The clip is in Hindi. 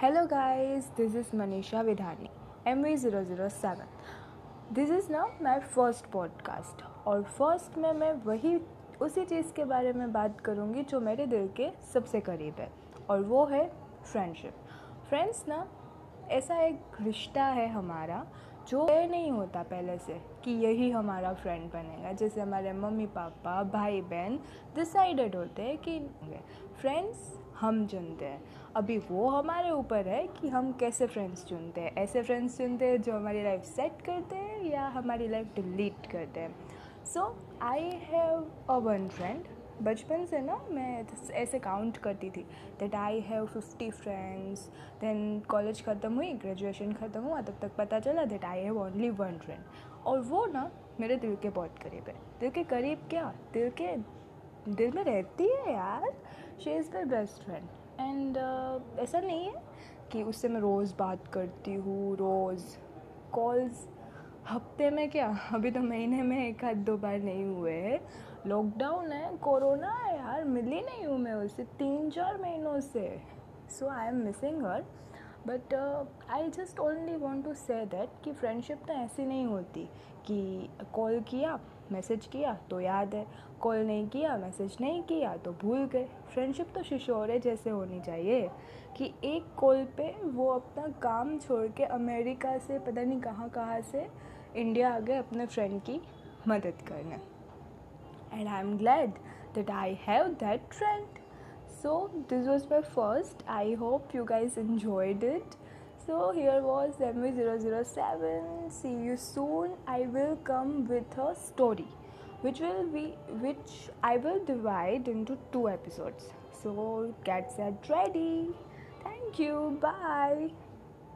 Hello guys, this is Manisha Vidhani, MV007. This is ना माई फ़र्स्ट पॉडकास्ट और फ़र्स्ट में मैं वही उसी चीज़ के बारे में बात करूँगी जो मेरे दिल के सबसे करीब है और वो है फ्रेंडशिप फ्रेंड्स ना ऐसा एक रिश्ता है हमारा जो तय नहीं होता पहले से कि यही हमारा फ्रेंड बनेगा जैसे हमारे मम्मी पापा भाई बहन डिसाइडेड होते हैं कि फ्रेंड्स हम चुनते हैं। अभी वो हमारे ऊपर है कि हम कैसे फ्रेंड्स चुनते हैं। ऐसे फ्रेंड्स चुनते हैं जो हमारी लाइफ सेट करते हैं या हमारी लाइफ डिलीट करते हैं। So I have a one friend बचपन से ना मैं ऐसे काउंट करती थी that I have fifty friends then college ख़त्म हुई ग्रेजुएशन ख़त्म हुआ, तब तक पता चला that I have only one friend और वो ना मेरे दिल के बहुत करीब है। दिल के करीब क्या? दिल के, दिल में रहती है यार। She is my best friend and ऐसा नहीं है कि उससे मैं रोज़ बात करती हूँ, रोज़ कॉल्स हफ़्ते में क्या? अभी तो महीने में एक आध दो बार नहीं हुए हैं। लॉकडाउन है, कोरोना है यार, मिली नहीं हूँ मैं उससे तीन चार महीनों से। So I am missing her but I just only want to say that कि फ्रेंडशिप तो ऐसी नहीं होती कि कॉल किया मैसेज किया तो याद है। कॉल नहीं किया मैसेज नहीं किया तो भूल गए। फ्रेंडशिप तो शिशोरे जैसे होनी चाहिए कि एक कॉल पे वो अपना काम छोड़ के अमेरिका से, पता नहीं कहाँ कहाँ से इंडिया आ गए अपने फ्रेंड की मदद करने। And I am glad that I have that friend so this was my first. I hope you guys enjoyed it. So here was mv007 see you soon. I will come with a story which will be which i will divide into two episodes. So get set ready. Thank you. Bye